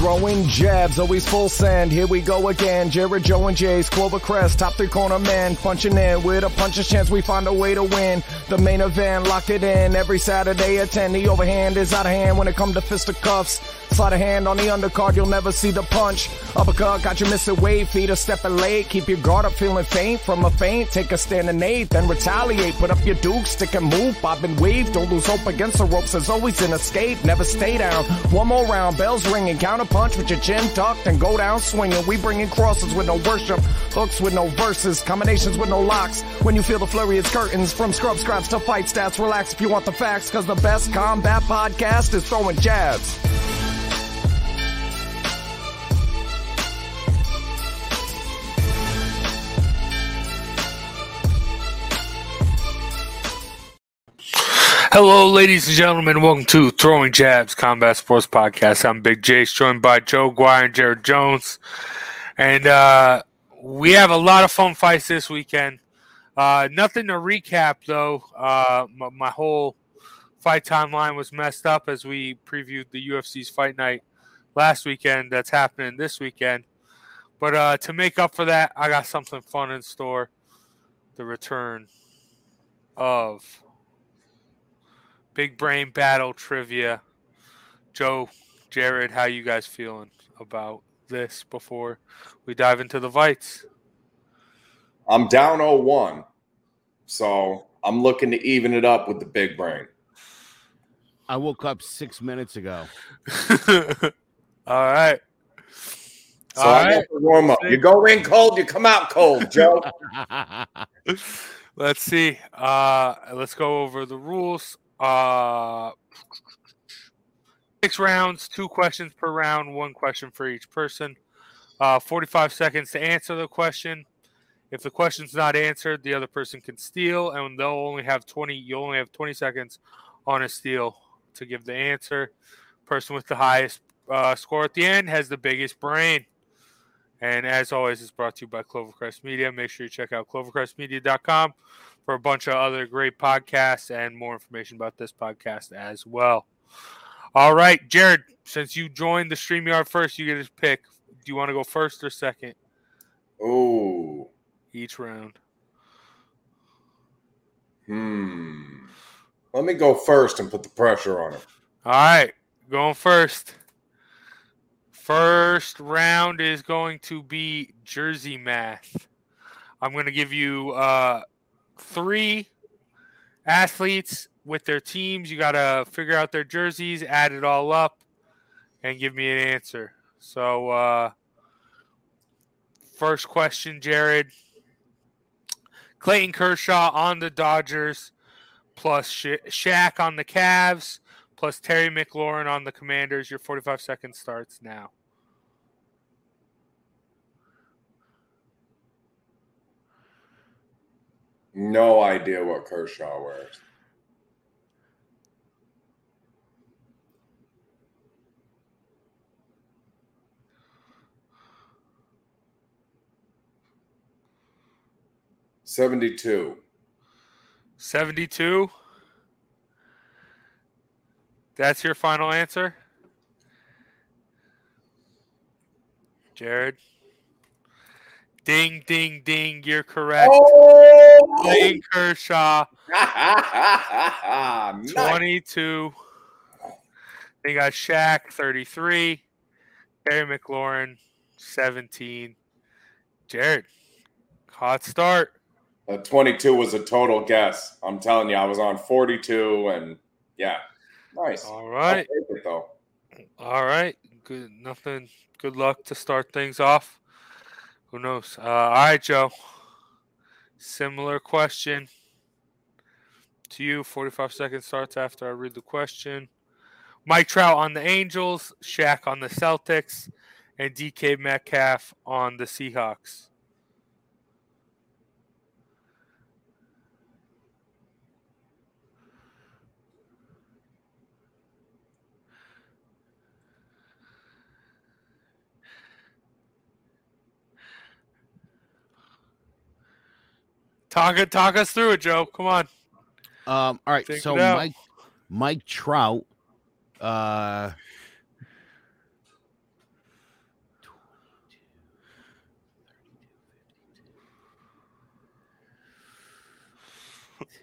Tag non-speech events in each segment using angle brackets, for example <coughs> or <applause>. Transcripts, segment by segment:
Throwing jabs, always full send. Here we go again. Jared, Joe, and Jace Clover Crest, top three corner man. Punching in with a puncher's chance, we find a way to win. The main event, lock it in. Every Saturday at 10. The overhand is out of hand when it comes to fisticuffs. Slide a hand on the undercard, you'll never see the punch. Uppercut, got you missing weight, feet are stepping late. Keep your guard up, feeling faint from a feint. Take a stand and eight, then retaliate. Put up your duke, stick and move, bob and weave. Don't lose hope against the ropes, there's always an escape. Never stay down. One more round, bells ringing, counter punch with your chin tucked and go down swinging. We bringing crosses with no worship, hooks with no verses, combinations with no locks. When you feel the flurry, it's curtains. From scrub scraps to fight stats, relax if you want the facts, cause the best combat podcast is throwing jabs. Hello, ladies and gentlemen. Welcome to Throwing Jabs Combat Sports Podcast. I'm Big Jace, joined by Joe Guire and Jared Jones. And uh, we have a lot of fun fights this weekend. Uh, nothing to recap, though. Uh, my, my, whole fight timeline was messed up as we previewed the UFC's fight night last weekend. That's happening this weekend. But uh, to make up for that, I got something fun in store the return of big brain battle trivia. Joe, Jared, how you guys feeling about this before we dive into the fights? I'm down 0-1. So I'm looking to even it up with the big brain. I woke up six minutes ago. <laughs> All right. So All I right. warm up. You go in cold, you come out cold, Joe. <laughs> let's see. Uh, let's go over the rules. Uh, six rounds, two questions per round, one question for each person. Uh, 45 seconds to answer the question. If the question's not answered, the other person can steal, and they'll only have 20. You only have 20 seconds on a steal to give the answer. Person with the highest uh, score at the end has the biggest brain. And as always, it's brought to you by Clovercrest Media. Make sure you check out clovercrestmedia.com for a bunch of other great podcasts and more information about this podcast as well. All right, Jared, since you joined the StreamYard first, you get to pick. Do you want to go first or second? Oh. Each round. Hmm. Let me go first and put the pressure on him. All right, going first. First round is going to be Jersey math. I'm going to give you uh, three athletes with their teams. You got to figure out their jerseys, add it all up, and give me an answer. So, uh, first question, Jared. Clayton Kershaw on the Dodgers, plus Sha- Shaq on the Cavs, plus Terry McLaurin on the Commanders. Your 45 seconds starts now. No idea what Kershaw wears. Seventy-two. 72. That's your final answer? Jared? Ding, ding, ding. You're correct. Oh! Clayton Kershaw, <laughs> nice. 22. They got Shaq, 33. Barry McLaurin, 17. Jared, hot start. Uh, 22 was a total guess. I'm telling you, I was on 42, and yeah, nice. All I'll right. take it, though. All right. Good. Nothing. Good luck to start things off. Who knows? Uh, all right, Joe. Similar question to you. 45 seconds starts after I read the question. Mike Trout on the Angels, Shaq on the Celtics, and DK Metcalf on the Seahawks. Talk it, talk us through it, Joe. Come on. Um, all right, so. Mike Mike Trout, uh,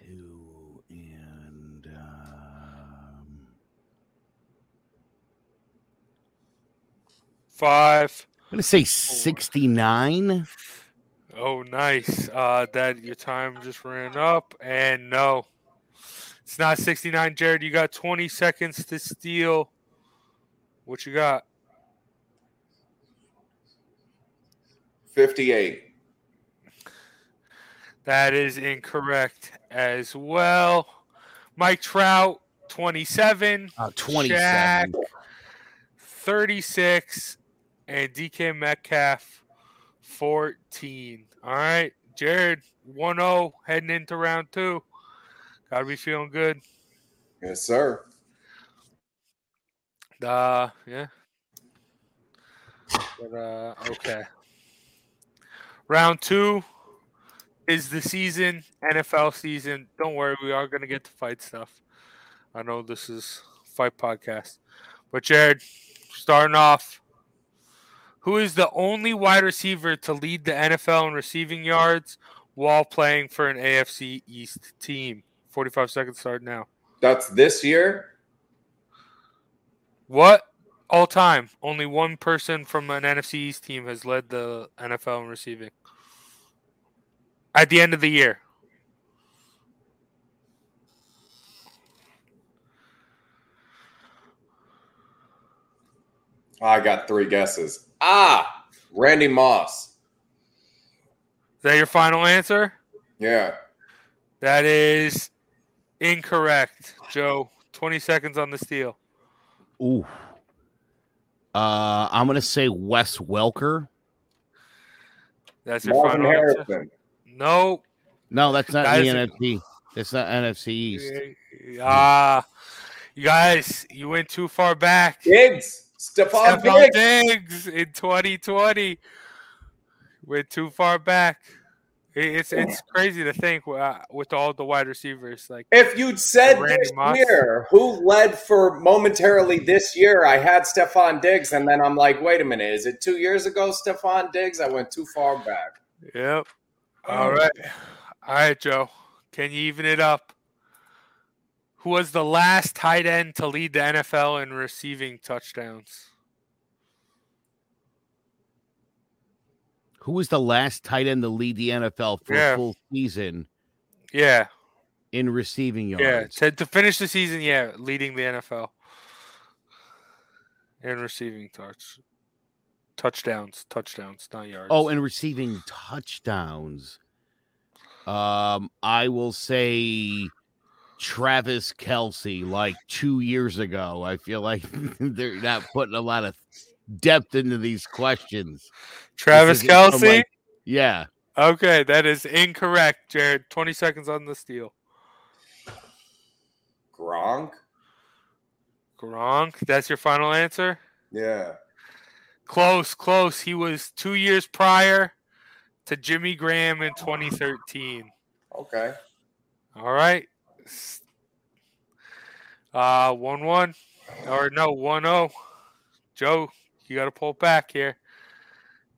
two and um, Five. I'm gonna say sixty-nine. Oh, nice. Uh, that your time just ran up, and no, it's not 69. Jared, you got 20 seconds to steal. What you got? 58. That is incorrect as well. Mike Trout, 27. Uh, Twenty-seven. Shaq, 36. And DK Metcalf, 14. All right. Jared, 1 0 heading into round two. Got to be feeling good. Yes, sir. Uh, yeah. But, uh, okay. Round two is the season, NFL season. Don't worry, we are going to get to fight stuff. I know this is fight podcast. But Jared, starting off, who is the only wide receiver to lead the NFL in receiving yards while playing for an AFC East team? 45 seconds start now. That's this year. What? All time. Only one person from an NFC East team has led the NFL in receiving. At the end of the year. I got three guesses. Ah, Randy Moss. Is that your final answer? Yeah. That is incorrect, Joe. 20 seconds on the steal. Ooh. Uh, I'm gonna say Wes Welker. That's your Marvin final answer? Harrison. No. No, that's not Guys- the NFC. That's not NFC East. Ah, you guys, you went too far back. Diggs. Stefon Stefon Diggs. Diggs in 2020 We're too far back. It's it's crazy to think uh, with all the wide receivers like If you'd said this Moss. year, who led for momentarily this year, I had Stefon Diggs, and then I'm like, wait a minute, is it two years ago, Stefon Diggs? I went too far back. Yep. All right. All right, Joe. Can you even it up? Who was the last tight end to lead the NFL in receiving touchdowns? Who was the last tight end to lead the NFL for Yeah. a full season Yeah. in receiving Yeah. yards? To, to finish the season, yeah, leading the NFL in receiving touch. Touchdowns, touchdowns, not yards. Oh, and receiving touchdowns. Um, I will say Travis Kelce, like two years ago. I feel like <laughs> they're not putting a lot of depth into these questions. Travis This isn't from, Kelce. like- yeah. Okay, that is incorrect, Jared. 20 seconds on the steal. Gronk. Gronk, that's your final answer? Yeah. Close, close. He was two years prior to Jimmy Graham in 2013. Okay. All right. Uh, 1 1. Or no, one zero. Joe, you got to pull back here.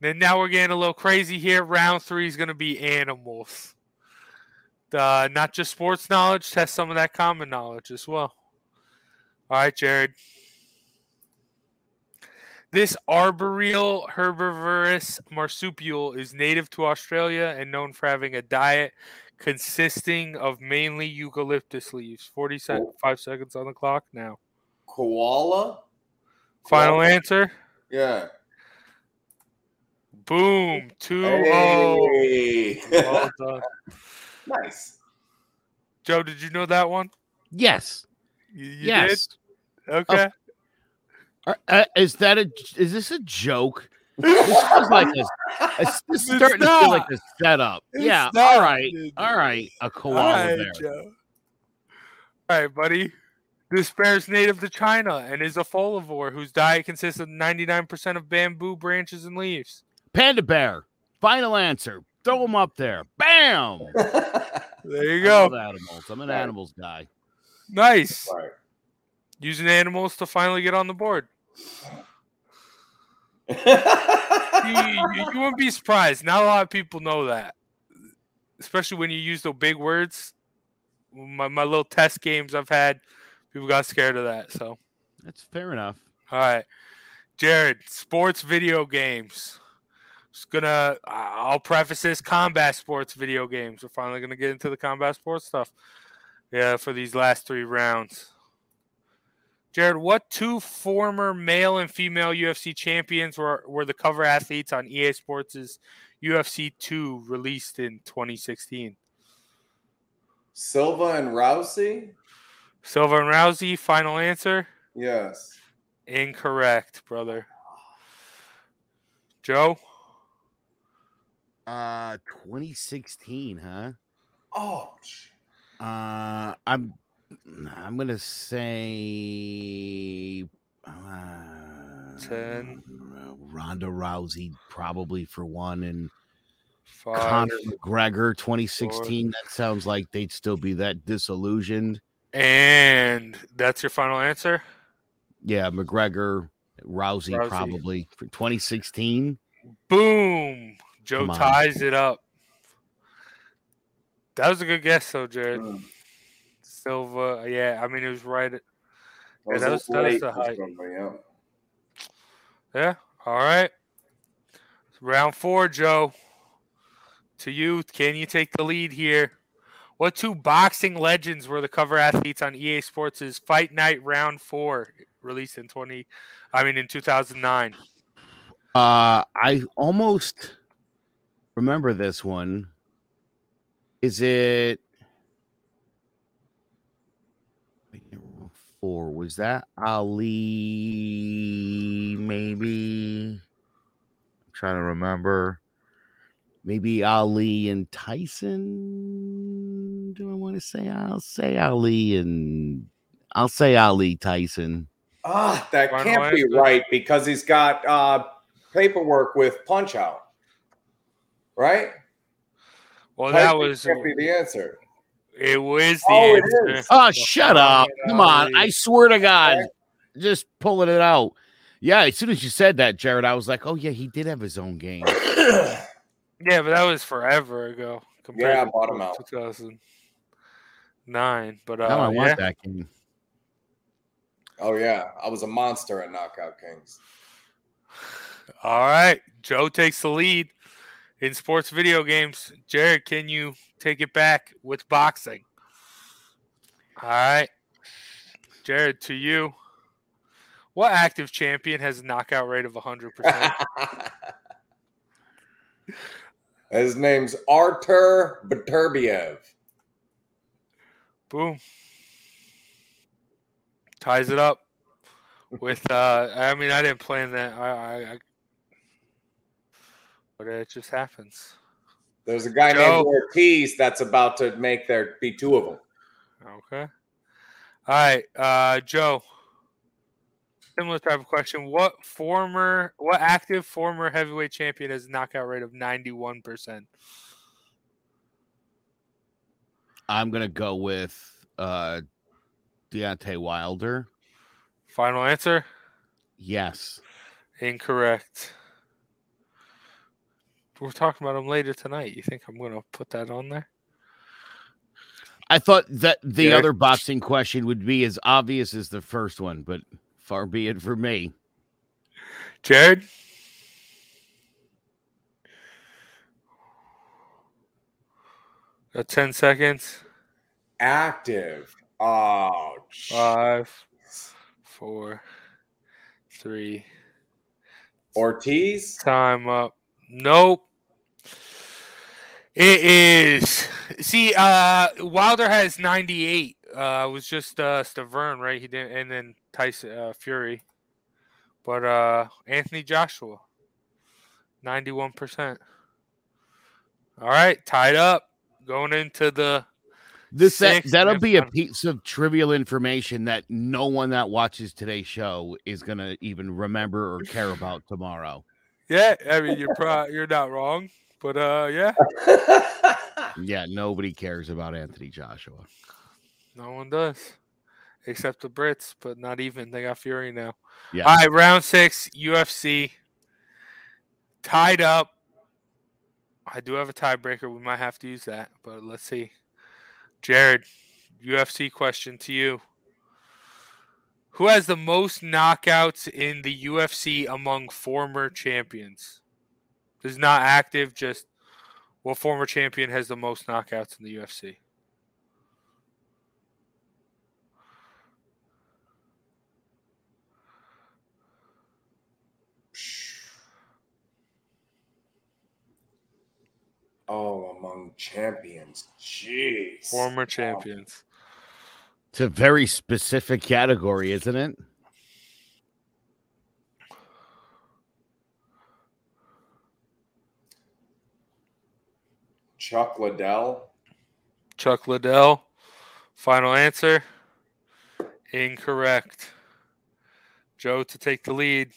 Then now we're getting a little crazy here. Round three is going to be animals. Uh, not just sports knowledge, test some of that common knowledge as well. All right, Jared. This arboreal herbivorous marsupial is native to Australia and known for having a diet consisting of mainly eucalyptus leaves. 45 seconds on the clock now. Koala. Final Koala. answer. Yeah. Boom. 2 Hey. <laughs> Well done. nice. Joe, did you know that one? Yes. You, you yes. did? Okay. Uh, uh, is that a? Is this a joke? This feels like a. It's, <laughs> this is It's starting to feel like a setup. It's yeah. not, all right. dude. All right. A koala right, bear. Joe. All right, buddy. This bear is native to China and is a folivore whose diet consists of 99% of bamboo branches and leaves. Panda bear. Final answer. Throw them up there. Bam. <laughs> There you I go. love animals. I'm an Right. animals guy. Nice. Right. Using animals to finally get on the board. <laughs> You, you, you wouldn't be surprised. Not a lot of people know that, especially when you use the big words. My, my little test games I've had, people got scared of that. So, That's fair enough. all right, Jared, sports video games. Just gonna, I- I'll preface this: combat sports video games. We're finally gonna get into the combat sports stuff. Yeah, for these last three rounds. Jared, what two former male and female UFC champions were, were the cover athletes on EA Sports' UFC 2 released in 2016? Silva and Rousey. Silva and Rousey, final answer? Yes. Incorrect, brother. Joe? Uh, 2016, huh? Oh. sh- Uh, I'm I'm gonna say uh, Ten. Ronda Rousey probably for one, and Five. Conor McGregor 2016. That sounds like they'd still be that disillusioned. And that's your final answer? Yeah, McGregor, Rousey, Rousey. probably for 2016. Boom. Joe ties it up. That was a good guess, though, Jared. Mm. Silva, yeah, I mean, it was right. At, Yeah, was that was- that was the height. yeah. Yeah. All right. Round four, Joe. To you, can you take the lead here? What two boxing legends were the cover athletes on EA Sports' Fight Night Round Four, released in twenty, I mean in two thousand nine? Uh, I almost remember this one. Is it four? Was that Ali? Maybe. I'm trying to remember. Maybe Ali and Tyson. Do I want to say? I'll say Ali and I'll say Ali Tyson. Ah, that Final can't be right because he's got uh, paperwork with Punch Out. Right? Well, that was can't be the answer. It was the Oh, answer. Oh, shut up. Come on. I swear to God. Just pulling it out. Yeah, as soon as you said that, Jared, I was like, oh, yeah, he did have his own game. <coughs> Yeah, but that was forever ago. compared Yeah, to bottom out. 2009. But uh, now I want yeah. that game. Oh yeah, I was a monster at Knockout Kings. <sighs> All right. Joe takes the lead in sports video games. Jared, can you take it back with boxing? All right. Jared, to you. What active champion has a knockout rate of 100%? <laughs> His name's Artur Beterbiev. Boom. Ties it up with uh I mean I didn't plan that. I I, I but it just happens. There's a guy Joe. named Ortiz that's about to make there be two of them. Okay. All right, uh, Joe. Similar type of question. What former, what active former heavyweight champion has a knockout rate of ninety-one percent? I'm gonna go with uh Deontay Wilder. Final answer. Yes. Incorrect. We're talking about them later tonight. You think I'm going to put that on there? I thought that the Yeah. other boxing question would be as obvious as the first one, but far be it for me. Jared? Got 10 seconds. Active. Oh, sh- Five, four, three. Ortiz. Time up. Nope. It is. See, uh, Wilder has 98. Uh, it was just uh, Stiverne, right? He didn't, and then Tyson uh, Fury. But uh, Anthony Joshua, 91%. All right, tied up. Going into the This that, that'll be a piece of trivial information that no one that watches today's show is gonna even remember or care about tomorrow. <laughs> yeah. I mean, you're pro- you're not wrong, but uh, yeah, <laughs> Yeah, nobody cares about Anthony Joshua. no one does, except the Brits. But not even. They got Fury now. Yeah. All right, round six, UFC. Tied up. I do have a tiebreaker. We might have to use that, but let's see. Jared, UFC question to you. Who has the most knockouts in the UFC among former champions? This is not active, just what former champion has the most knockouts in the UFC? oh, among champions. Jeez. Former champions. It's a very specific category, isn't it? Chuck Liddell. Chuck Liddell. Final answer. Incorrect. Joe to take the lead.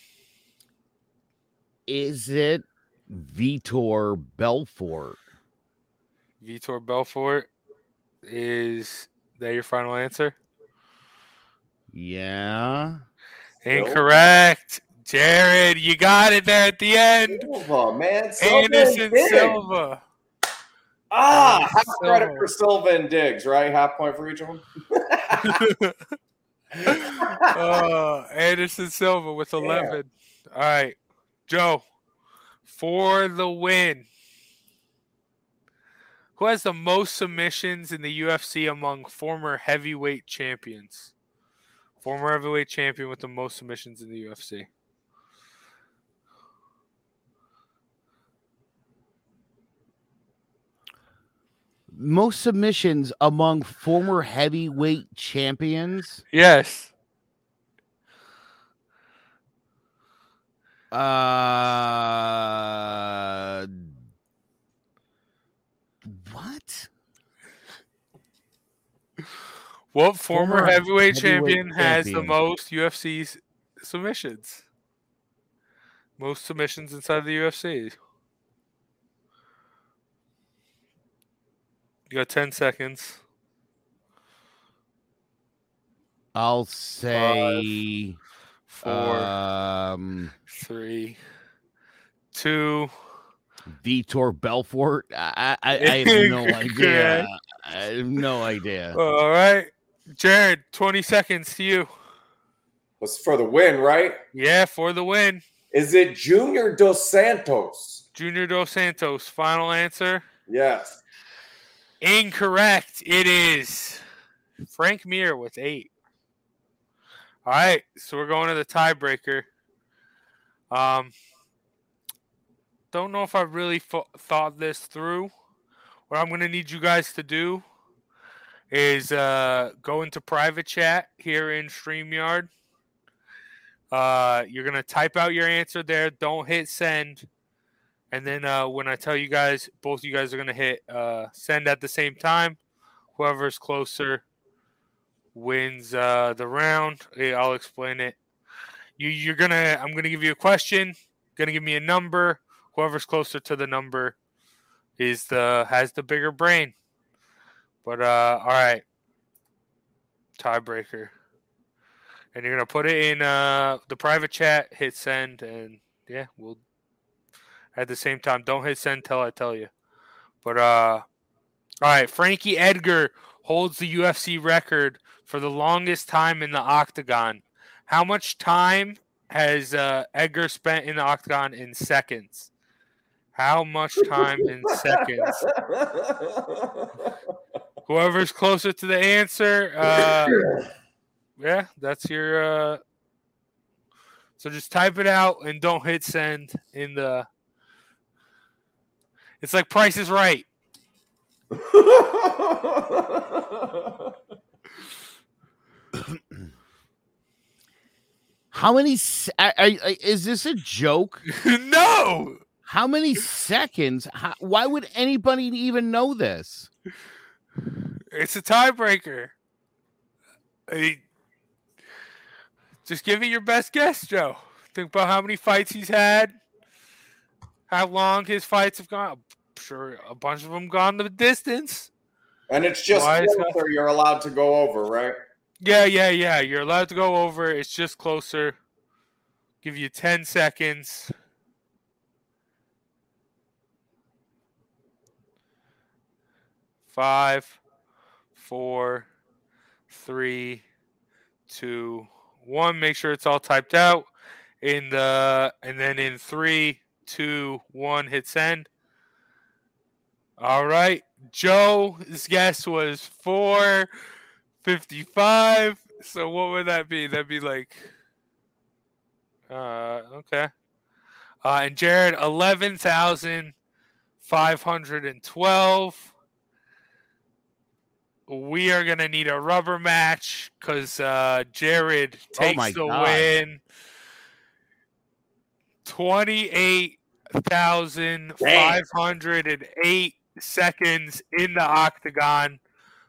Is it Vitor Belfort? Vitor Belfort is that your final answer? Yeah. Incorrect. Jared, you got it there at the end. Silva, man. Silva Anderson Diggs. Silva. Ah, Anderson half credit for Silva and Diggs, right? Half point for each of them. <laughs> <laughs> uh, Anderson Silva with 11. All right. Joe, for the win. Who has the most submissions in the UFC among former heavyweight champions? Former heavyweight champion with the most submissions in the UFC. Most submissions among former heavyweight champions. Yes. Uh, what? What former, Former heavyweight, heavyweight champion has the most UFC submissions? Most submissions inside the UFC. You got 10 seconds. I'll say Four, um three, two. Vitor Belfort. I, I, I have <laughs> no idea. Correct. I have no idea. All right. Jared, 20 seconds to you. Was for the win, right? Yeah, for the win. Is it Junior Dos Santos? Junior Dos Santos, final answer. Yes. Incorrect. It is Frank Mir with eight. All right, so we're going to the tiebreaker. Um, don't know if I really fo- thought this through. What I'm going to need you guys to do is uh, go into private chat here in StreamYard. Uh, you're going to type out your answer there. Don't hit send. And then uh, when I tell you guys, both you guys are gonna hit uh, send at the same time. Whoever's closer wins uh, the round. I'll explain it. You you're gonna I'm gonna give you a question. Gonna give me a number. Whoever's closer to the number is the has the bigger brain. But uh, all right, tiebreaker, and you're gonna put it in uh, the private chat. Hit send, and yeah, we'll at the same time. Don't hit send till I tell you. But uh, all right, Frankie Edgar holds the UFC record for the longest time in the octagon. How much time has uh, Edgar spent in the octagon in seconds? How much time in seconds? <laughs> Whoever's closer to the answer, uh, yeah, that's your. Uh, so just type it out and don't hit send in the. It's like Price is Right. <coughs> How many? se- I- I- I- Is this a joke? <laughs> no, How many seconds? How, why would anybody even know this? it's a tiebreaker. I- just give me your best guess, Joe. Think about how many fights he's had, how long his fights have gone. I'm sure a bunch of them gone the distance. and it's just Why closer you're allowed to go over, right? Yeah, yeah, yeah. You're allowed to go over. It's just closer. Give you 10 seconds. Five, four, three, two, one. Make sure it's all typed out. In the and then in three, two, one, hit send. All right. Joe's guess was four. 55. So what would that be? That'd be like uh okay. Uh and Jared 11,512. We are going to need a rubber match cuz uh Jared Oh takes my the God. win. 28,508 seconds in the octagon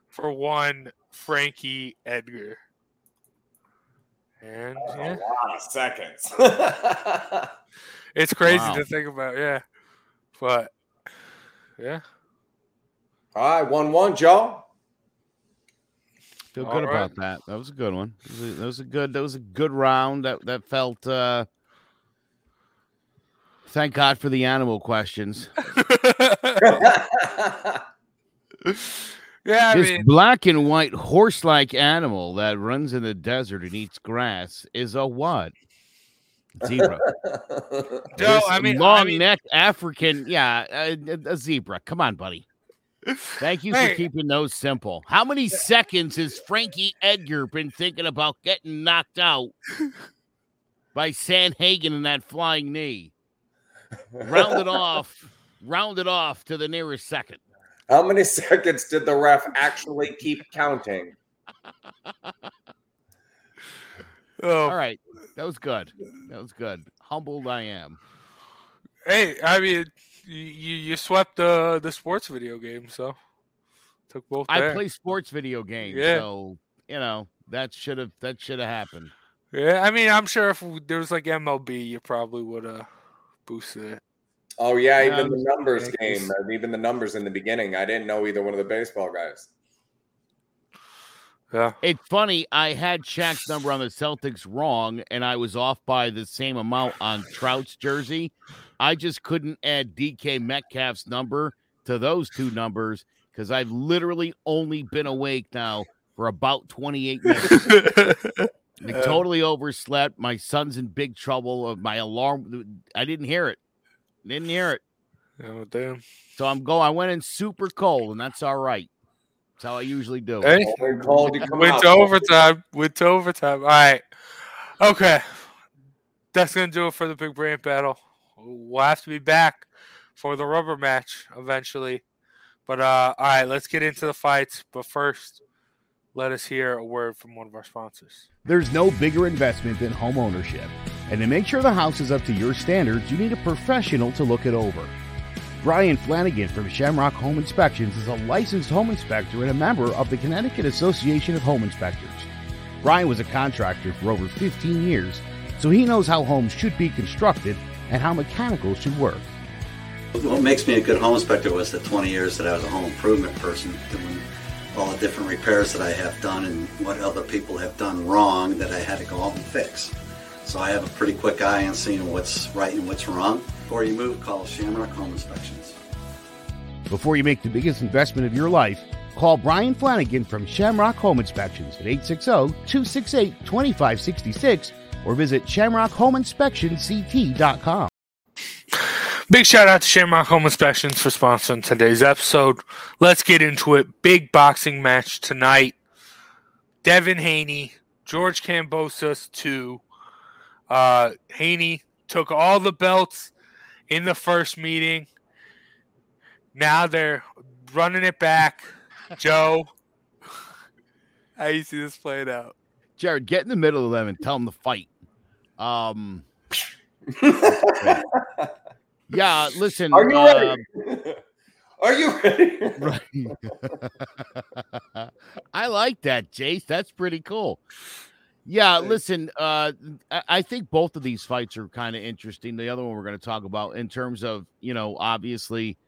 for one Frankie Edgar. And That's yeah, A lot of seconds. <laughs> it's crazy Wow. to think about. Yeah, but yeah, All right, one one, Joe. Feel All good right. about that. That was a good one. That was a, that was a good. That was a good round. That that felt. uh Thank God for the animal questions. <laughs> <laughs> yeah. I this mean, black and white horse-like animal that runs in the desert and eats grass is a what? Zebra. <laughs> This I mean, long I mean, African. Yeah, a, a zebra. Come on, buddy. Thank you Hey. for keeping those simple. How many seconds has Frankie Edgar been thinking about getting knocked out by Sandhagen in that flying knee? Round it off. Round it off to the nearest second. How many seconds did the ref actually keep counting? <laughs> oh, All right. That was good. That was good. Humbled I am. hey, I mean, you you you swept the the sports video game, so took both. I there. play sports video games, Yeah. so you know that should have that should have happened. Yeah, I mean, I'm sure if there was like MLB, you probably would have boosted it. Oh yeah, Yeah, even the numbers game, and even the numbers in the beginning. I didn't know either one of the baseball guys. Yeah. It's funny. I had Shaq's number on the Celtics wrong, and I was off by the same amount on Trout's jersey. I just couldn't add DK Metcalf's number to those two numbers because I've literally only been awake now for about 28 minutes. <laughs> I Yeah. totally overslept. My son's in big trouble. Uh, My alarm, I didn't hear it. Didn't hear it. oh damn. So I'm going. I went in super cold, and that's all right. That's how I usually do. it. Hey, Only called you went to overtime. Went to overtime. All right. Okay. That's gonna do it for the big brain battle. We'll have to be back for the rubber match eventually. But uh all right, let's get into the fights. But first, let us hear a word from one of our sponsors. There's no bigger investment than home ownership. And to make sure the house is up to your standards, you need a professional to look it over. Brian Flanagan from Shamrock Home Inspections is a licensed home inspector and a member of the Connecticut Association of Home Inspectors. Brian was a contractor for over 15 years, so he knows how homes should be constructed and how mechanicals should work. What makes me a good home inspector was the 20 years that I was a home improvement person, doing all the different repairs that I have done and what other people have done wrong that I had to go out and fix. So I have a pretty quick eye on seeing what's right and what's wrong. Before you move, call Shamrock Home Inspections. Before you make the biggest investment of your life, call Brian Flanagan from Shamrock Home Inspections at 860-268-2566 or visit shamrockhomeinspectionct.com. Big shout out to Shamrock Home Inspections for sponsoring today's episode. Let's get into it. Big boxing match tonight. Devin Haney, George Kambosos 2. Uh, Haney took all the belts in the first meeting. Now they're running it back. <laughs> Joe, how you see this playing out? Jared, get in the middle of them and tell them to fight. Um, <laughs> yeah, listen. Are you uh, ready? <laughs> Are you ready? <laughs> right. <laughs> I like that, Jace. That's pretty cool. Yeah, listen, uh, I think both of these fights are kind of interesting. The other one we're going to talk about in terms of, you know, obviously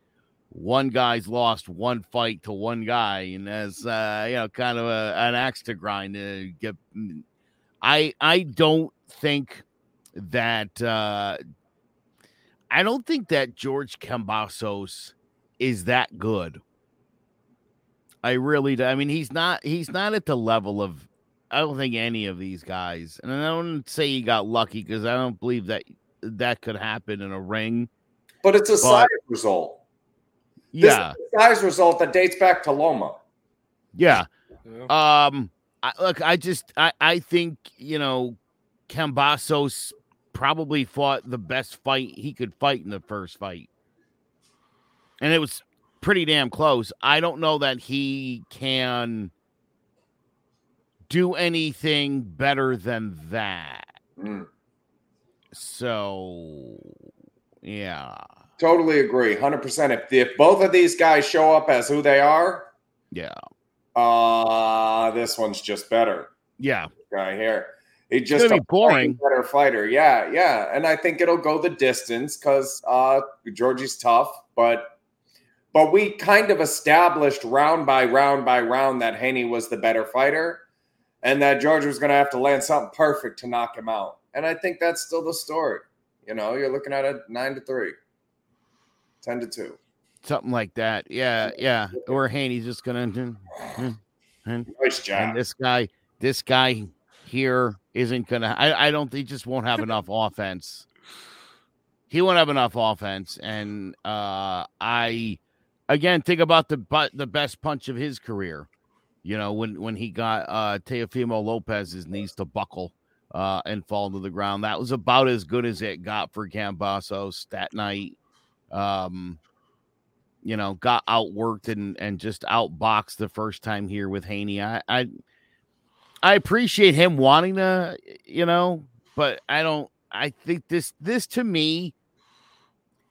one guy's lost one fight to one guy, and as uh, you know, kind of a, an axe to grind to get. I I don't think that uh, I don't think that George Kambosos is that good. I really do. I mean, he's not he's not at the level of I don't think any of these guys. And I don't say he got lucky because I don't believe that that could happen in a ring. But it's a But- size result. This Yeah. is a size result that dates back to Loma. Yeah. Um I, look, I just I I think, you know, Kambosos probably fought the best fight he could fight in the first fight. And it was pretty damn close. I don't know that he can do anything better than that. Mm. So, yeah. Totally agree. 100%. If, if both of these guys show up as who they are, Yeah. uh, this one's just better. Yeah. Guy here. It's just gonna a boring. better fighter. Yeah, yeah. And I think it'll go the distance because uh, Georgie's tough, but but we kind of established round by round by round that Haney was the better fighter and that George was going to have to land something perfect to knock him out. And I think that's still the story. You know, you're looking at a nine to three, 10 to two. Something like that. Yeah, yeah. Or Haney's just gonna <laughs> Nice job. And this guy, this guy here isn't gonna I, I don't he just won't have enough offense. He won't have enough offense. And uh I again think about the but the best punch of his career. You know, when when he got uh Teofimo Lopez's knees to buckle uh and fall to the ground. That was about as good as it got for Kambosos that night. Um you know, got outworked and and just outboxed the first time here with Haney. I I I appreciate him wanting to, you know, but I don't I think this this to me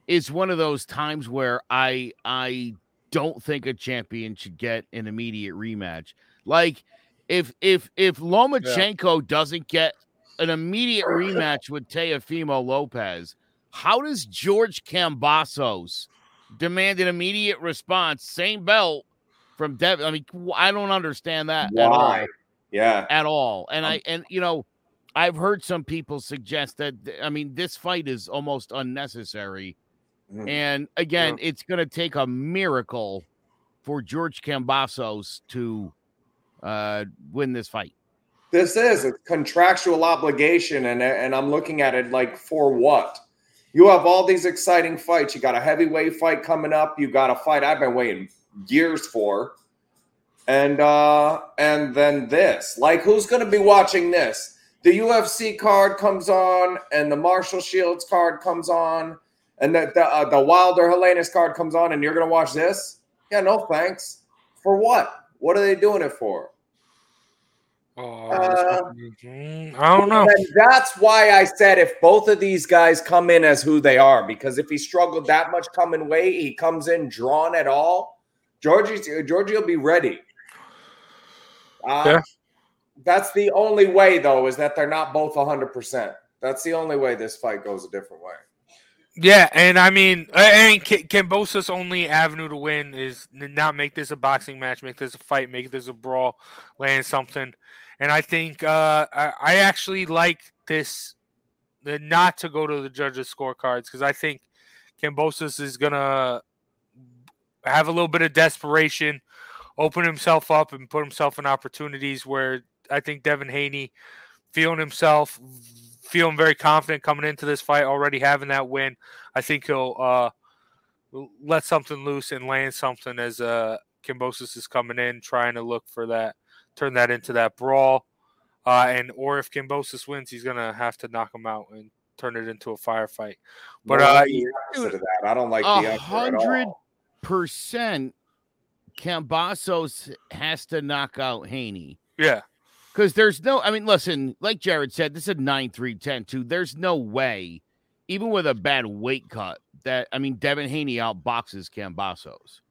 is one of those times where I I don't think a champion should get an immediate rematch. Like if if if Lomachenko doesn't get an immediate rematch with Teofimo Lopez, how does George Kambosos demand an immediate response, same belt from Dev? I mean, I don't understand that at all Why? Yeah. at all. And I and you know, I've heard some people suggest that I mean this fight is almost unnecessary. Mm. And again, it's going to take a miracle for George Kambosos to uh win this fight. This is a contractual obligation, and and I'm looking at it like for what? You have all these exciting fights. You got a heavyweight fight coming up. You got a fight I've been waiting years for, and uh and then this. Like, who's going to be watching this? The UFC card comes on, and the Marshall Shields card comes on, and the the, uh, the Wilder Helenius card comes on, and you're going to watch this? Yeah, no thanks. For what? What are they doing it for? Oh, Uh, mm, I don't know. And that's why I said if both of these guys come in as who they are, because if he struggled that much coming weight, he comes in drawn at all. Georgie, Georgie will be ready. Uh, Yeah. That's the only way, though, is that they're not both 100%. That's the only way this fight goes a different way. Yeah, and I mean, and Kambosos' only avenue to win is not make this a boxing match, make this a fight, make this a brawl, land something. And I think uh, I, I actually like this, the not to go to the judges' scorecards because I think Kambosos is gonna have a little bit of desperation, open himself up, and put himself in opportunities where I think Devin Haney feeling himself, feeling very confident coming into this fight, already having that win. I think he'll uh, let something loose and land something as uh, Kambosos is coming in, trying to look for that, turn that into that brawl. Uh, and or if Kambosos wins, he's gonna have to knock him out and turn it into a firefight. But No, I uh, like of that. I don't like the A other hundred all. percent, Kambosos has to knock out Haney. yeah, Because there's no, I mean, listen, like Jared said, this is a 9 3 10 2. There's no way, even with a bad weight cut, that, I mean, Devin Haney outboxes Kambosos.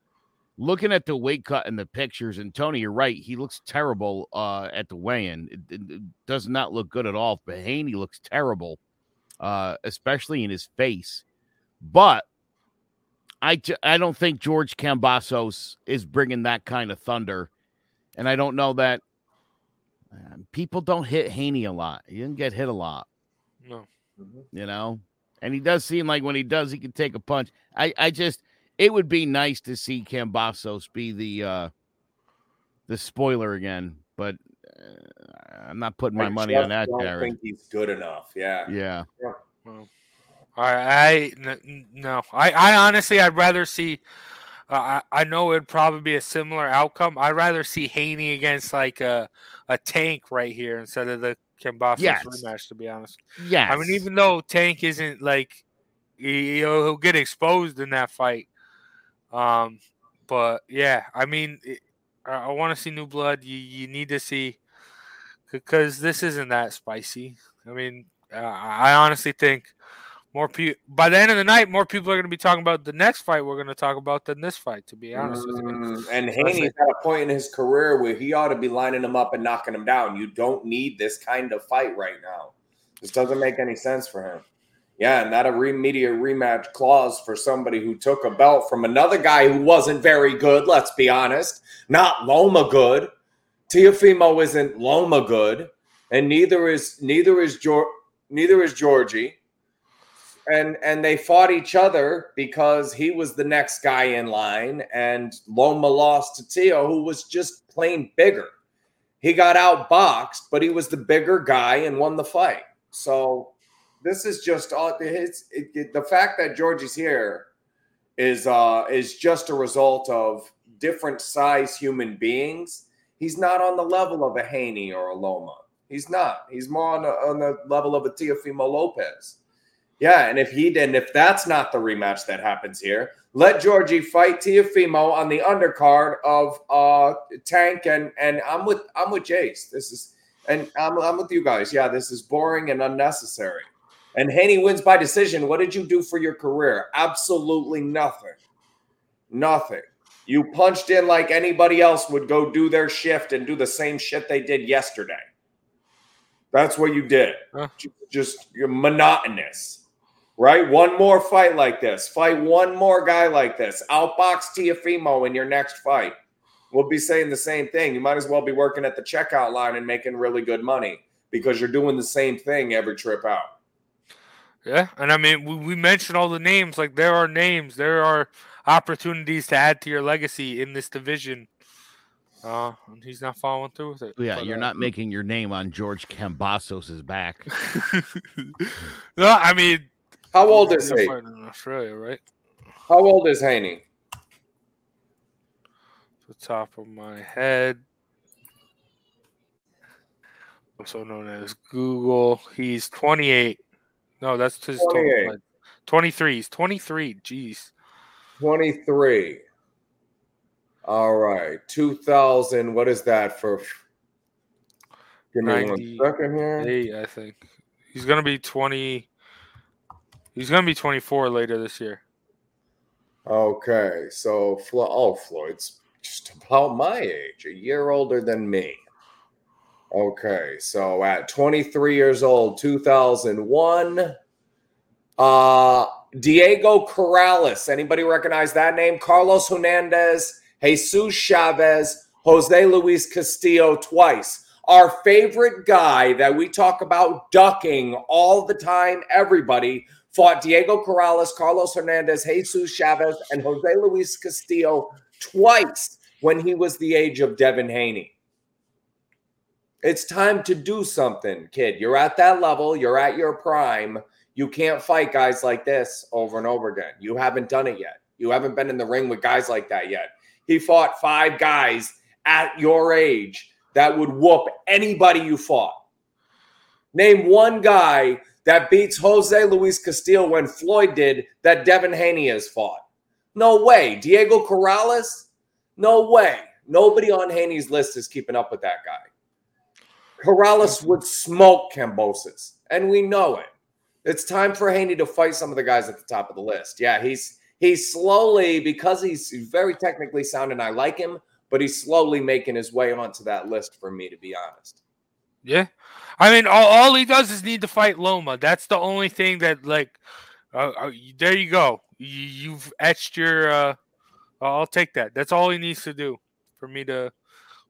Looking at the weight cut and the pictures, and Tony, you're right. He looks terrible uh, at the weigh in. It, it- it does not look good at all. But Haney looks terrible, uh, especially in his face. But I, j- I don't think George Kambosos is bringing that kind of thunder. And I don't know that uh, people don't hit Haney a lot. He didn't get hit a lot, no. you know? And he does seem like when he does, he can take a punch. I, I just, it would be nice to see Kambosos be the, uh, the spoiler again, but uh, I'm not putting my I money on just that, don't Jared. think he's good enough. Yeah. Yeah. Well, I, no, I, I honestly, I'd rather see. Uh, I, I know it'd probably be a similar outcome. I'd rather see Haney against like a a tank right here instead of the Kambosos Yes. rematch. To be honest, Yes. I mean, even though Tank isn't like he, he'll, he'll get exposed in that fight. Um, but yeah, I mean, it, I, I want to see new blood. You you need to see because this isn't that spicy. I mean, uh, I honestly think more people by the end of the night, more people are going to be talking about the next fight we're going to talk about than this fight. To be honest with you, Mm, and Haney's at a point in his career where he ought to be lining him up and knocking him down. You don't need this kind of fight right now. This doesn't make any sense for him. Yeah, and that a immediate rematch clause for somebody who took a belt from another guy who wasn't very good. Let's be honest, not Loma good. Teofimo isn't Loma good, and neither is neither is Geor- neither is Georgie and and they fought each other because he was the next guy in line and Loma lost to Tio who was just plain bigger. He got outboxed, but he was the bigger guy and won the fight. So this is just all it's it, it- the fact that Georgie's here is uh is just a result of different size human beings. He's not on the level of a Haney or a Loma. He's not. He's more on the, on the level of a Teofimo Lopez. Yeah, and if he didn't, if that's not the rematch that happens here, let Georgie fight Teofimo on the undercard of uh Tank and and I'm with I'm with Jace. This is and I'm I'm with you guys. Yeah, this is boring and unnecessary. And Haney wins by decision. What did you do for your career? Absolutely nothing. Nothing. You punched in like anybody else would go do their shift and do the same shit they did yesterday. That's what you did. Huh. Ju- Just you're monotonous right? One more fight like this. Fight one more guy like this. Outbox Teofimo in your next fight. We'll be saying the same thing. You might as well be working at the checkout line and making really good money because you're doing the same thing every trip out. yeah, and I mean, we, we mentioned all the names. Like there are names, there are opportunities to add to your legacy in this division. Uh, and he's not following through with it. Yeah, But, you're uh, not making your name on George Kambosos' back. <laughs> no, I mean, How old is he? in Australia, right? How old is Haney? the top of my head. Also known as Google. He's 28. No, that's his total 28. fight. 23. He's 23. Jeez. 23. All right. 2000. What is that for? Give me one 90. second here. Eight, I think. He's gonna be twenty. He's gonna be twenty-four later this year. Okay, so Flo- oh, Floyd's just about my age, a year older than me. Okay, so at 23 years old, 2001, uh, Diego Corrales. Anybody recognize that name? Carlos Hernandez, Jesus Chavez, Jose Luis Castillo twice. Our favorite guy that we talk about ducking all the time, everybody fought Diego Corrales, Carlos Hernandez, Jesus Chavez, and Jose Luis Castillo twice when he was the age of Devin Haney. It's time to do something, kid. You're at that level, you're at your prime. You can't fight guys like this over and over again. You haven't done it yet. You haven't been in the ring with guys like that yet. He fought five guys at your age that would whoop anybody you fought. Name one guy that beats Jose Luis Castillo when Floyd did that Devin Haney has fought. No way. Diego Corrales? No way. Nobody on Haney's list is keeping up with that guy. Corrales would smoke Kambosos, and we know it. It's time for Haney to fight some of the guys at the top of the list. Yeah, he's he's slowly because he's very technically sound and I like him, but he's slowly making his way onto that list for me, to be honest. Yeah, I mean, all, all he does is need to fight Loma. That's the only thing that, like, uh, uh, there you go. You, you've etched your. Uh, I'll take that. That's all he needs to do for me to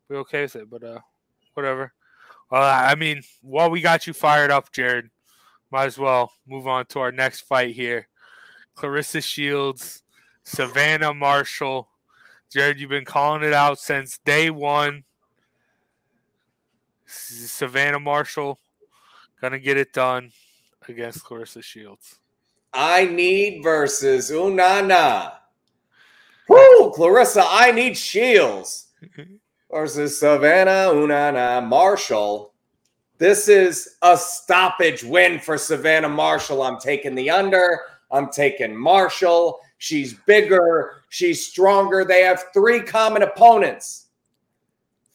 be okay with it. But uh, whatever. Well, I mean, while we got you fired up, Jared, might as well move on to our next fight here. Clarissa Shields, Savannah Marshall. Jared, you've been calling it out since day one. Savannah Marshall gonna get it done against Clarissa Shields. I need versus Unana. <laughs> Woo, Clarissa, I need Shields versus Savannah Unana Marshall. This is a stoppage win for Savannah Marshall. I'm taking the under. I'm taking Marshall. She's bigger. She's stronger. They have three common opponents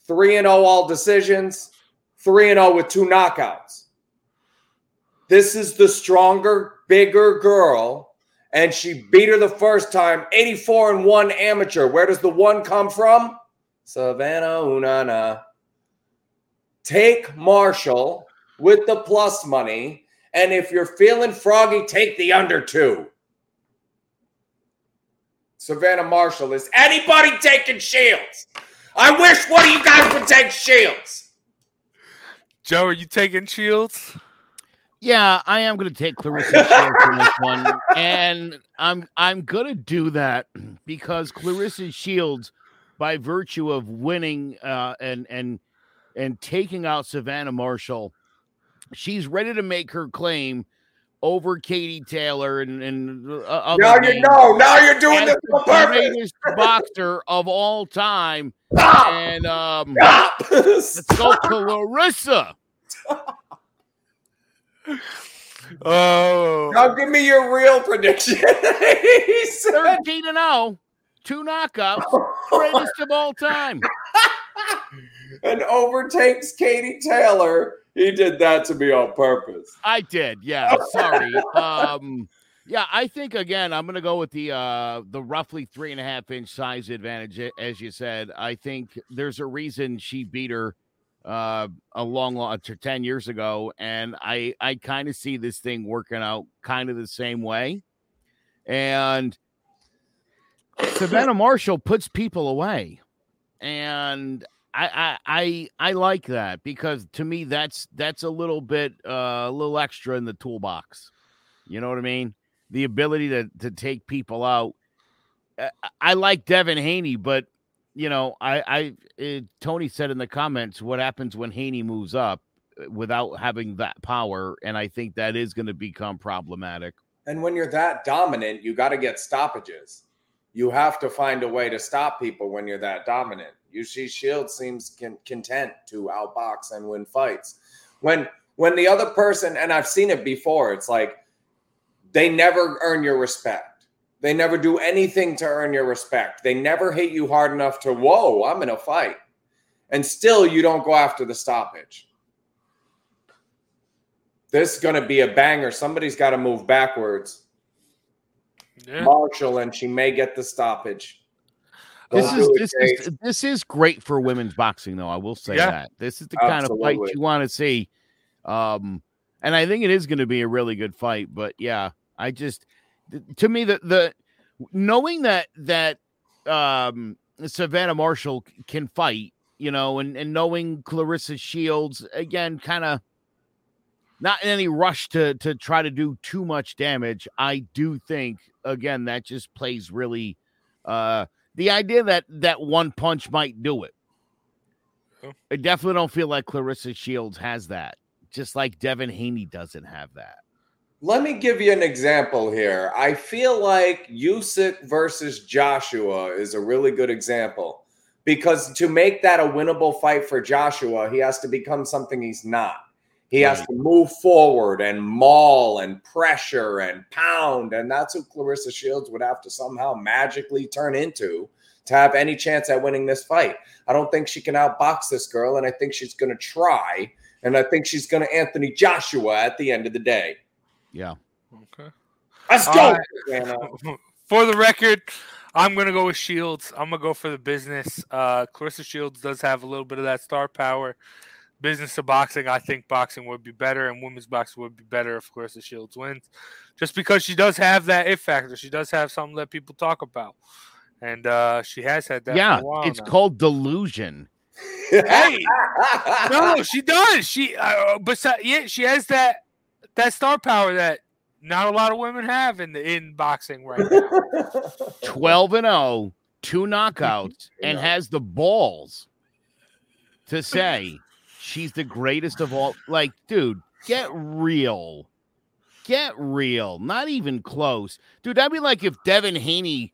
3 and 0 all decisions, 3 and 0 with two knockouts. This is the stronger, bigger girl, and she beat her the first time 84 and 1 amateur. Where does the one come from? Savannah Unana. Take Marshall with the plus money. And if you're feeling froggy, take the under two. Savannah Marshall. Is anybody taking Shields? I wish one of you guys would take Shields. Joe, are you taking Shields? Yeah, I am going to take Clarissa Shields in this one, and I'm I'm going to do that because Clarissa Shields, by virtue of winning uh, and and and taking out Savannah Marshall, she's ready to make her claim over Katie Taylor and and uh, other Now you names know. Now you're doing as this the on purpose. greatest boxer of all time. Stop. And um, Stop. <laughs> let's go Clarissa. Oh, Now give me your real prediction. <laughs> he said, 13 and 0, two knockouts, <laughs> greatest of all time. <laughs> and overtakes Katie Taylor. He did that to me on purpose. I did, yeah. Sorry. Um, yeah, I think again, I'm gonna go with the uh the roughly three and a half inch size advantage, as you said. I think there's a reason she beat her uh a long long 10 years ago and i i kind of see this thing working out kind of the same way and savannah marshall puts people away and I, I I I like that because to me that's that's a little bit uh, a little extra in the toolbox. You know what I mean? The ability to to take people out. I, I like Devin Haney, but you know, I I uh, Tony said in the comments what happens when Haney moves up uh, without having that power, and I think that is going to become problematic. And when you're that dominant, you got to get stoppages. You have to find a way to stop people when you're that dominant. Usually, Shield seems con- content to outbox and win fights. When when the other person, and I've seen it before, it's like they never earn your respect. They never do anything to earn your respect. They never hit you hard enough to, whoa, I'm in a fight. And still, you don't go after the stoppage. This is going to be a banger. Somebody's got to move backwards. Yeah. Marshall, and she may get the stoppage. This is this Chase. is this is great for women's boxing, though. I will say Yeah. that this is the kind of fight you want to see, um, and I think it is going to be a really good fight. But yeah, I just th- to me the the knowing that that um, Savannah Marshall can fight, you know, and and knowing Clarissa Shields again, kind of not in any rush to to try to do too much damage. I do think again that just plays really uh the idea that that one punch might do it. Yeah. I definitely don't feel like Clarissa Shields has that, just like Devin Haney doesn't have that. Let me give you an example here. I feel like Usyk versus Joshua is a really good example because to make that a winnable fight for Joshua, he has to become something he's not. He has to move forward and maul and pressure and pound, and that's who Clarissa Shields would have to somehow magically turn into to have any chance at winning this fight. I don't think she can outbox this girl, and I think she's going to try, and I think she's going to Anthony Joshua at the end of the day. Yeah. Okay. Let's go. right. Savannah. <laughs> For the record, I'm gonna go with Shields. I'm gonna go for the business. Uh, Clarissa Shields does have a little bit of that star power. Business to boxing, I think boxing would be better, and women's boxing would be better if Clarissa Shields wins, just because she does have that it factor. She does have something that people talk about, and uh, she has had that. yeah, for a while it's now. called delusion. Hey, no, she does. She, uh, besides, yeah, she has that that star power that not a lot of women have in the in boxing right now. <laughs> 12 and 0, two knockouts, <laughs> and Yeah. has the balls to say she's the greatest of all. Like, dude, get real. Get real. Not even close. Dude, that'd be like if Devin Haney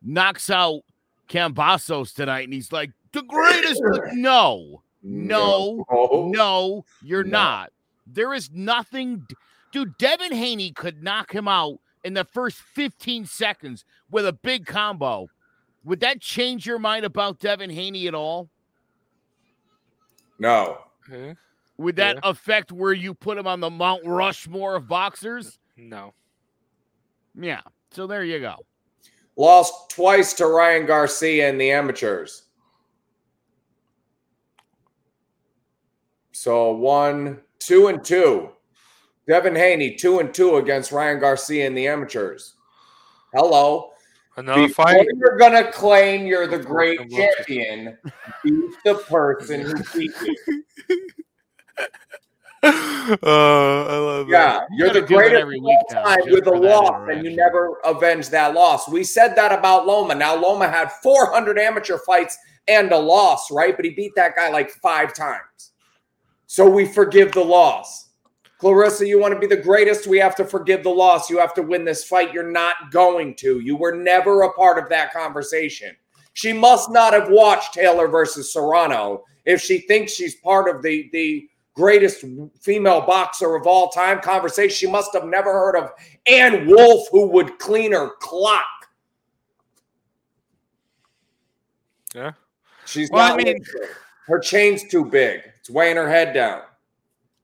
knocks out Kambosos tonight and he's like, the greatest. <laughs> no, no, no, you're No. not. There is nothing. Dude, Devin Haney could knock him out in the first 15 seconds with a big combo. Would that change your mind about Devin Haney at all? No. Huh? Would that affect where you put him on the Mount Rushmore of boxers? No. Yeah. So there you go. Lost twice to Ryan Garcia in the amateurs. So one, two, and two. Devin Haney, two and two against Ryan Garcia in the amateurs. Hello. Another Before fight. you're gonna claim you're the great champion, beat the person who beat you. uh, <laughs> I love Yeah, you're gotta the greatest every week all time with a loss, and you never avenged that loss. We said that about Loma. Now Loma had 400 amateur fights and a loss, right? But he beat that guy like five times. So we forgive the loss. Clarissa, you want to be the greatest? We have to forgive the loss. You have to win this fight. You're not going to. You were never a part of that conversation. She must not have watched Taylor versus Serrano if she thinks she's part of the the greatest female boxer of all time conversation. She must have never heard of Ann Wolfe, who would clean her clock. Yeah. She's Well, I mean- her chain's too big. It's weighing her head down.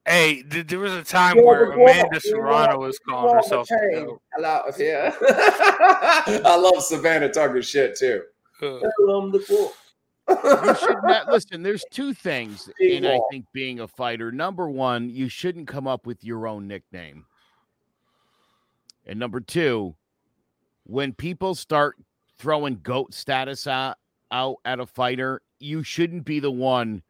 Hey, there was a time Yeah, where Amanda Serrano was you calling want the herself. chain. Hello, <laughs> yeah. I love Savannah Tucker shit too. Uh, Hello, the cool. You should not listen. There's two things <laughs> Big in I think being a fighter. Number one, you shouldn't come up with your own nickname. And number two, when people start throwing goat status out, out at a fighter, you shouldn't be the one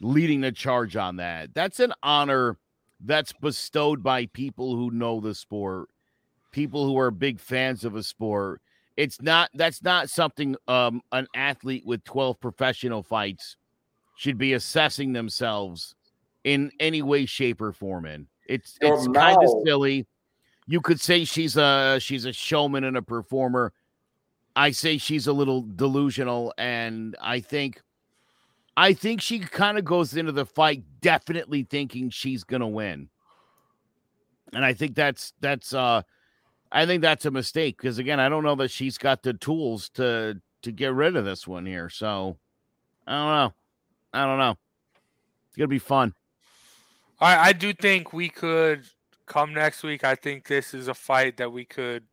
leading the charge on that. That's an honor that's bestowed by people who know the sport, people who are big fans of a sport. It's not that's not something um an athlete with 12 professional fights should be assessing themselves in any way, shape, or form in. It's Your it's kind of silly. You could say she's a she's a showman and a performer. I say she's a little delusional, and I think I think she kind of goes into the fight definitely thinking she's gonna win. And I think that's that's uh I think that's a mistake because again, I don't know that she's got the tools to to get rid of this one here. So I don't know. I don't know. It's gonna be fun. I, I do think we could come next week. I think this is a fight that we could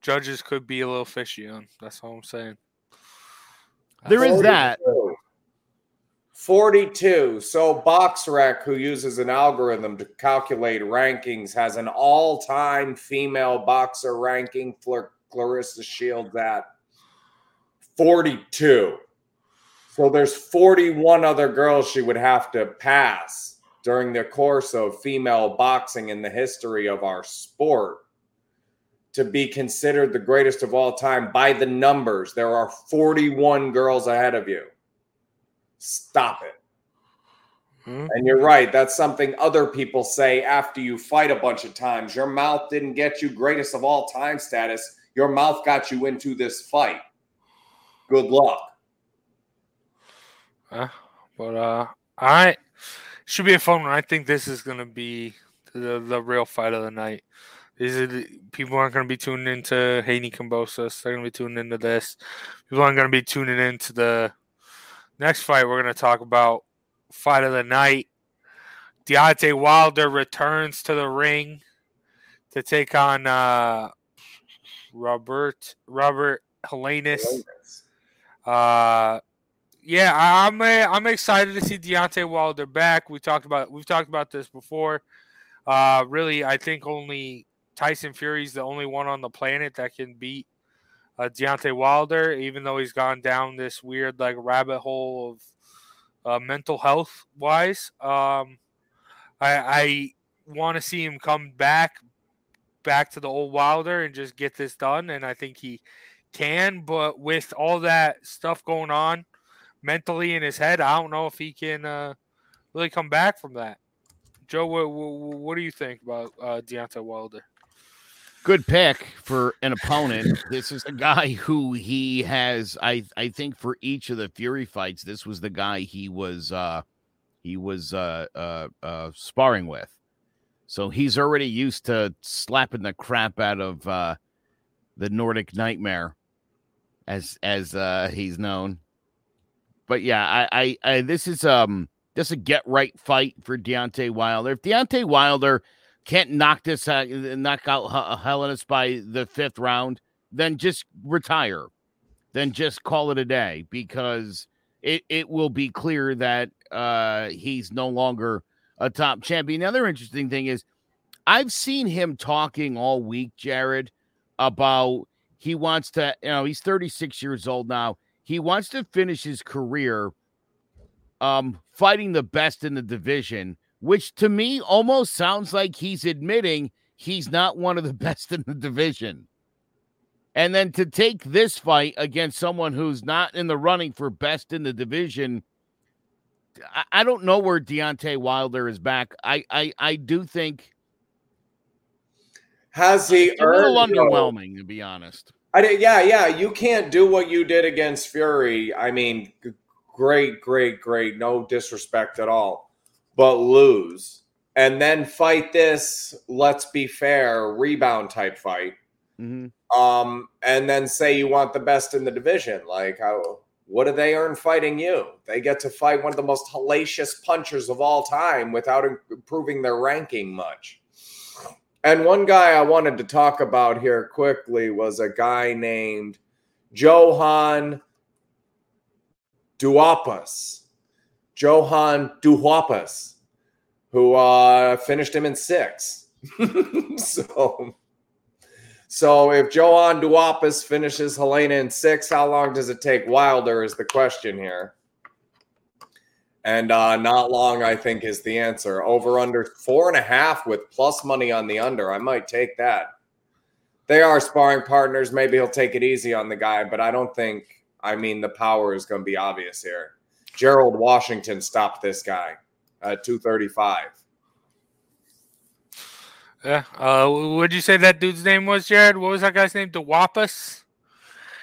judges could be a little fishy on. That's all I'm saying. There is that. 42. 42. So BoxRec, who uses an algorithm to calculate rankings, has an all-time female boxer ranking for Clarissa Shields at 42. So there's 41 other girls she would have to pass during the course of female boxing in the history of our sport to be considered the greatest of all time by the numbers. There are 41 girls ahead of you. Stop it. And you're right. That's something other people say after you fight a bunch of times. Your mouth didn't get you greatest of all time status. Your mouth got you into this fight. Good luck. Uh, but uh, I should be a fun one. I think this is gonna be the the real fight of the night. These are the, people aren't gonna be tuning into Haney Kambosos. They're gonna be tuning into this. People aren't gonna be tuning into the next fight. We're gonna talk about fight of the night. Deontay Wilder returns to the ring to take on uh, Robert Robert Helenius. Uh, yeah, I'm uh, I'm excited to see Deontay Wilder back. We talked about we've talked about this before. Uh, really, I think only Tyson Fury's the only one on the planet that can beat uh, Deontay Wilder, even though he's gone down this weird like rabbit hole of uh, mental health wise. Um, I, I want to see him come back, back to the old Wilder and just get this done, and I think he can. But with all that stuff going on mentally in his head, I don't know if he can uh, really come back from that. Joe, what, what, what do you think about uh, Deontay Wilder? Good pick for an opponent. this is a guy who he has I I think for each of the Fury fights this was the guy he was uh he was uh uh, uh sparring with. So he's already used to slapping the crap out of uh the Nordic Nightmare as as uh he's known. But yeah, I I, I this is um just a get right fight for Deontay Wilder. If Deontay Wilder can't knock this uh, knock out H- Helenius by the fifth round, then just retire. Then just call it a day because it, it will be clear that uh, he's no longer a top champion. The other interesting thing is I've seen him talking all week, Jared, about he wants to, you know, he's 36 years old now. He wants to finish his career um fighting the best in the division which to me almost sounds like he's admitting he's not one of the <laughs> best in the division. And then to take this fight against someone who's not in the running for best in the division, I, I don't know where Deontay Wilder is back. I I, I do think Has he it's a little earned? you know, underwhelming, to be honest. I did, yeah, yeah. You can't do what you did against Fury. I mean, great, great, great. No disrespect at all, but lose and then fight this. Let's be fair, rebound type fight. Mhm. Um, and then say you want the best in the division. Like, how? What do they earn fighting you? They get to fight one of the most hellacious punchers of all time without improving their ranking much. And one guy I wanted to talk about here quickly was a guy named Johann Duhaupas. Johann Duhaupas, who uh, finished him in six. <laughs> so, so if Johann Duhaupas finishes Helena in six, how long does it take Wilder? Is the question here. And uh, not long, I think, is the answer. Over under four and a half with plus money on the under. I might take that. They are sparring partners. Maybe he'll take it easy on the guy, but I don't think, I mean, the power is going to be obvious here. Gerald Washington stopped this guy at 235. Yeah. Uh, what did you say that dude's name was, Jared? What was that guy's name? DeWapas?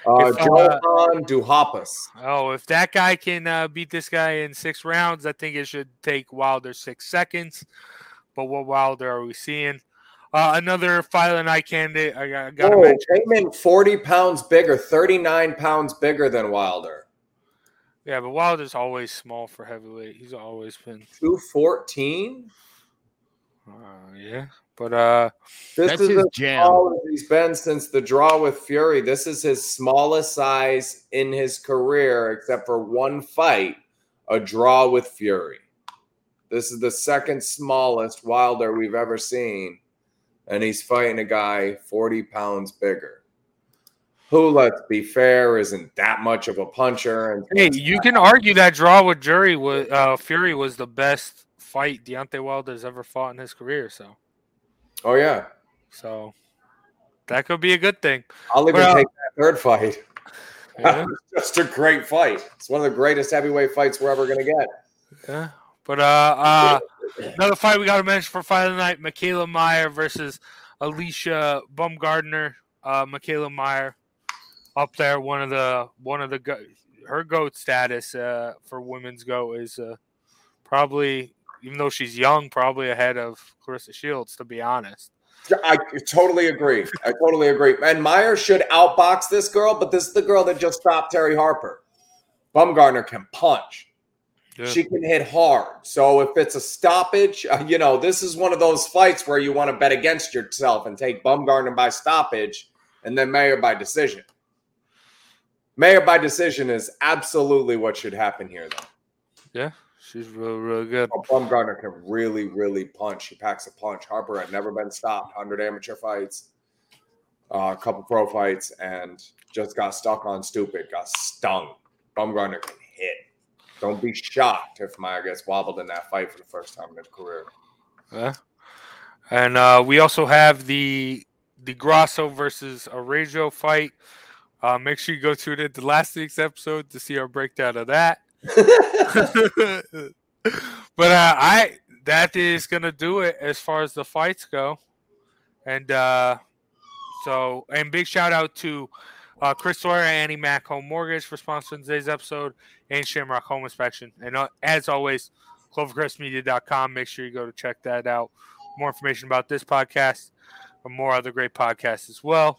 Uh, If, uh, Duhaupas. Oh, if that guy can uh, beat this guy in six rounds, I think it should take Wilder six seconds. But what Wilder are we seeing? Uh, another of the night candidate. I got, got to Oh, mention. came in 40 pounds bigger, 39 pounds bigger than Wilder. Yeah, but Wilder's always small for heavyweight. He's always been. 214? Uh, yeah, but uh, This That's is his as jam. he's been since the draw with Fury. This is his smallest size in his career, except for one fight, a draw with Fury. This is the second smallest Wilder we've ever seen, and he's fighting a guy 40 pounds bigger. Who, let's be fair, isn't that much of a puncher. And hey, you can argue that draw with Jury was uh, Fury was the best fight Deontay Wilder's ever fought in his career. So, oh yeah, so that could be a good thing. I'll even Well- take that third fight. <laughs> Yeah. Just a great fight. It's one of the greatest heavyweight fights we're ever going to get. Yeah. But uh, uh, another fight we got to mention for fight of the night: Mikaela Mayer versus Alicia Baumgardner. Uh, Mikaela Mayer up there, one of the one of the go- her goat status uh, for women's goat is uh, probably even though she's young, probably ahead of Clarissa Shields. To be honest, I totally agree. I totally agree. And Mayer should outbox this girl, but this is the girl that just stopped Terri Harper. Baumgardner can punch. Yeah. She can hit hard. So if it's a stoppage, uh, you know, this is one of those fights where you want to bet against yourself and take Baumgardner by stoppage and then Mayer by decision. Mayer by decision is absolutely what should happen here, though. yeah, she's real, really good. Oh, Baumgardner can really, really punch. She packs a punch. Harper had never been stopped. 100 amateur fights, uh, a couple pro fights, and just got stuck on stupid, got stung. Baumgardner can hit. Don't be shocked if Mayer gets wobbled in that fight for the first time in his career. Yeah. And uh, we also have the the Grasso versus Araujo fight. Uh, make sure you go to last week's episode to see our breakdown of that. <laughs> <laughs> but uh, I that is gonna do it as far as the fights go. And uh, so, and big shout out to uh, Chris Sawyer and AnnieMac Home Mortgage for sponsoring today's episode and Shamrock Home Inspection. And uh, as always, clovercrestmedia.com. Make sure you go to check that out. More information about this podcast and more other great podcasts as well.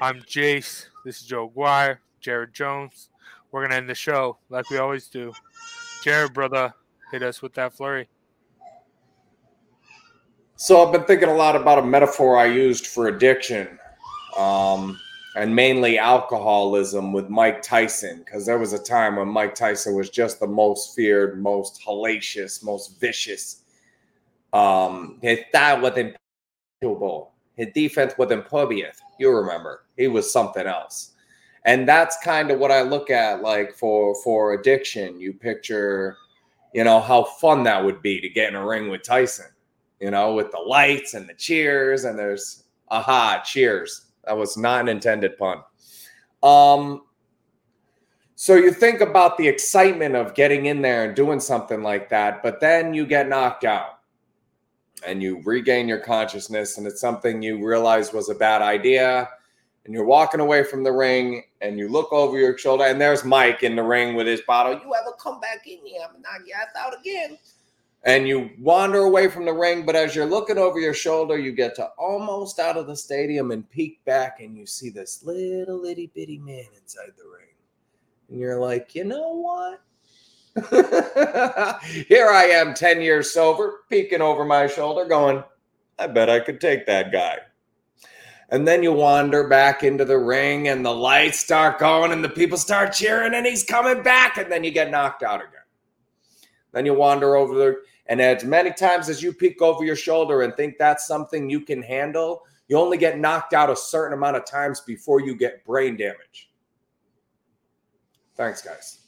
I'm Jace. This is Joe Aguirre, Jared Jones. We're going to end the show like we always do. Jared, brother, hit us with that flurry. So I've been thinking a lot about a metaphor I used for addiction, um, and mainly alcoholism with Mike Tyson, because there was a time when Mike Tyson was just the most feared, most hellacious, most vicious. Um, his style was impeccable. His defense was impervious. You remember, he was something else. And that's kind of what I look at, like for for addiction. You picture, you know, how fun that would be to get in a ring with Tyson you know, with the lights and the cheers, and there's aha, cheers. That was not an intended pun. Um, so you think about the excitement of getting in there and doing something like that, but then you get knocked out and you regain your consciousness, and it's something you realize was a bad idea. And you're walking away from the ring, and you look over your shoulder, and there's Mike in the ring with his bottle. You ever come back in here? I'm not get out again and you wander away from the ring. But as you're looking over your shoulder, you get to almost out of the stadium and peek back, and you see this little itty bitty man inside the ring. And you're like, you know what? <laughs> Here I am, 10 years sober, peeking over my shoulder, going, I bet I could take that guy. And then you wander back into the ring, and the lights start going, and the people start cheering, and he's coming back, and then you get knocked out again. Then you wander over there, and as many times as you peek over your shoulder and think that's something you can handle, you only get knocked out a certain amount of times before you get brain damage. Thanks, guys.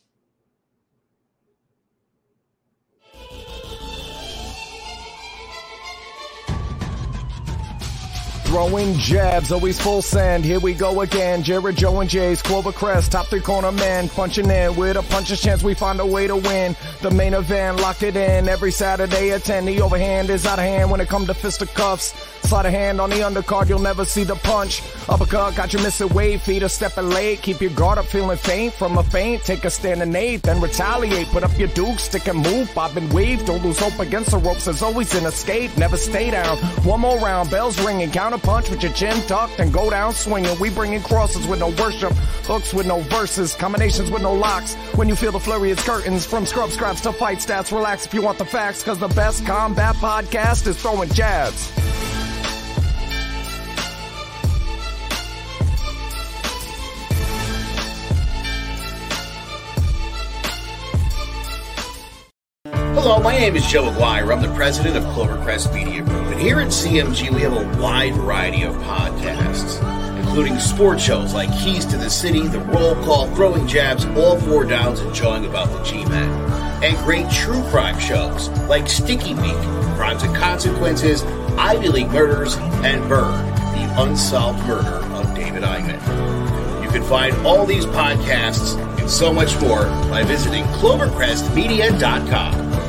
Throwing jabs, always full send. Here we go again. Jared, Joe, and Jay's Clover Crest, top three corner man. Punching in with a puncher's chance, we find a way to win. The main event, locked it in every Saturday at 10. The overhand is out of hand when it comes to fisticuffs. Slide a hand on the undercard, you'll never see the punch. Uppercut got you missing weight, feet are stepping late. Keep your guard up, feeling faint from a feint. Take a stand and eight, then retaliate. Put up your duke, stick and move, bob and weave. Don't lose hope against the ropes, there's always an escape. Never stay down. One more round, bells ringing, counter punch with your chin tucked and go down swinging. We bringing crosses with no worship, hooks with no verses, combinations with no locks. When you feel the flurry, it's curtains from scrub scraps to fight stats. Relax if you want the facts, cause the best combat podcast is throwing jabs. Hello, my name is Joe Aguirre. I'm the president of Clovercrest Media Group. Here at CMG, we have a wide variety of podcasts, including sports shows like Keys to the City, The Roll Call, Throwing Jabs, All Four Downs, and Jawing About the G-Men. And great true crime shows like Sticky Week, Crimes and Consequences, Ivy League Murders, and Bird, the unsolved murder of David Eichmann. You can find all these podcasts and so much more by visiting clovercrestmedia.com.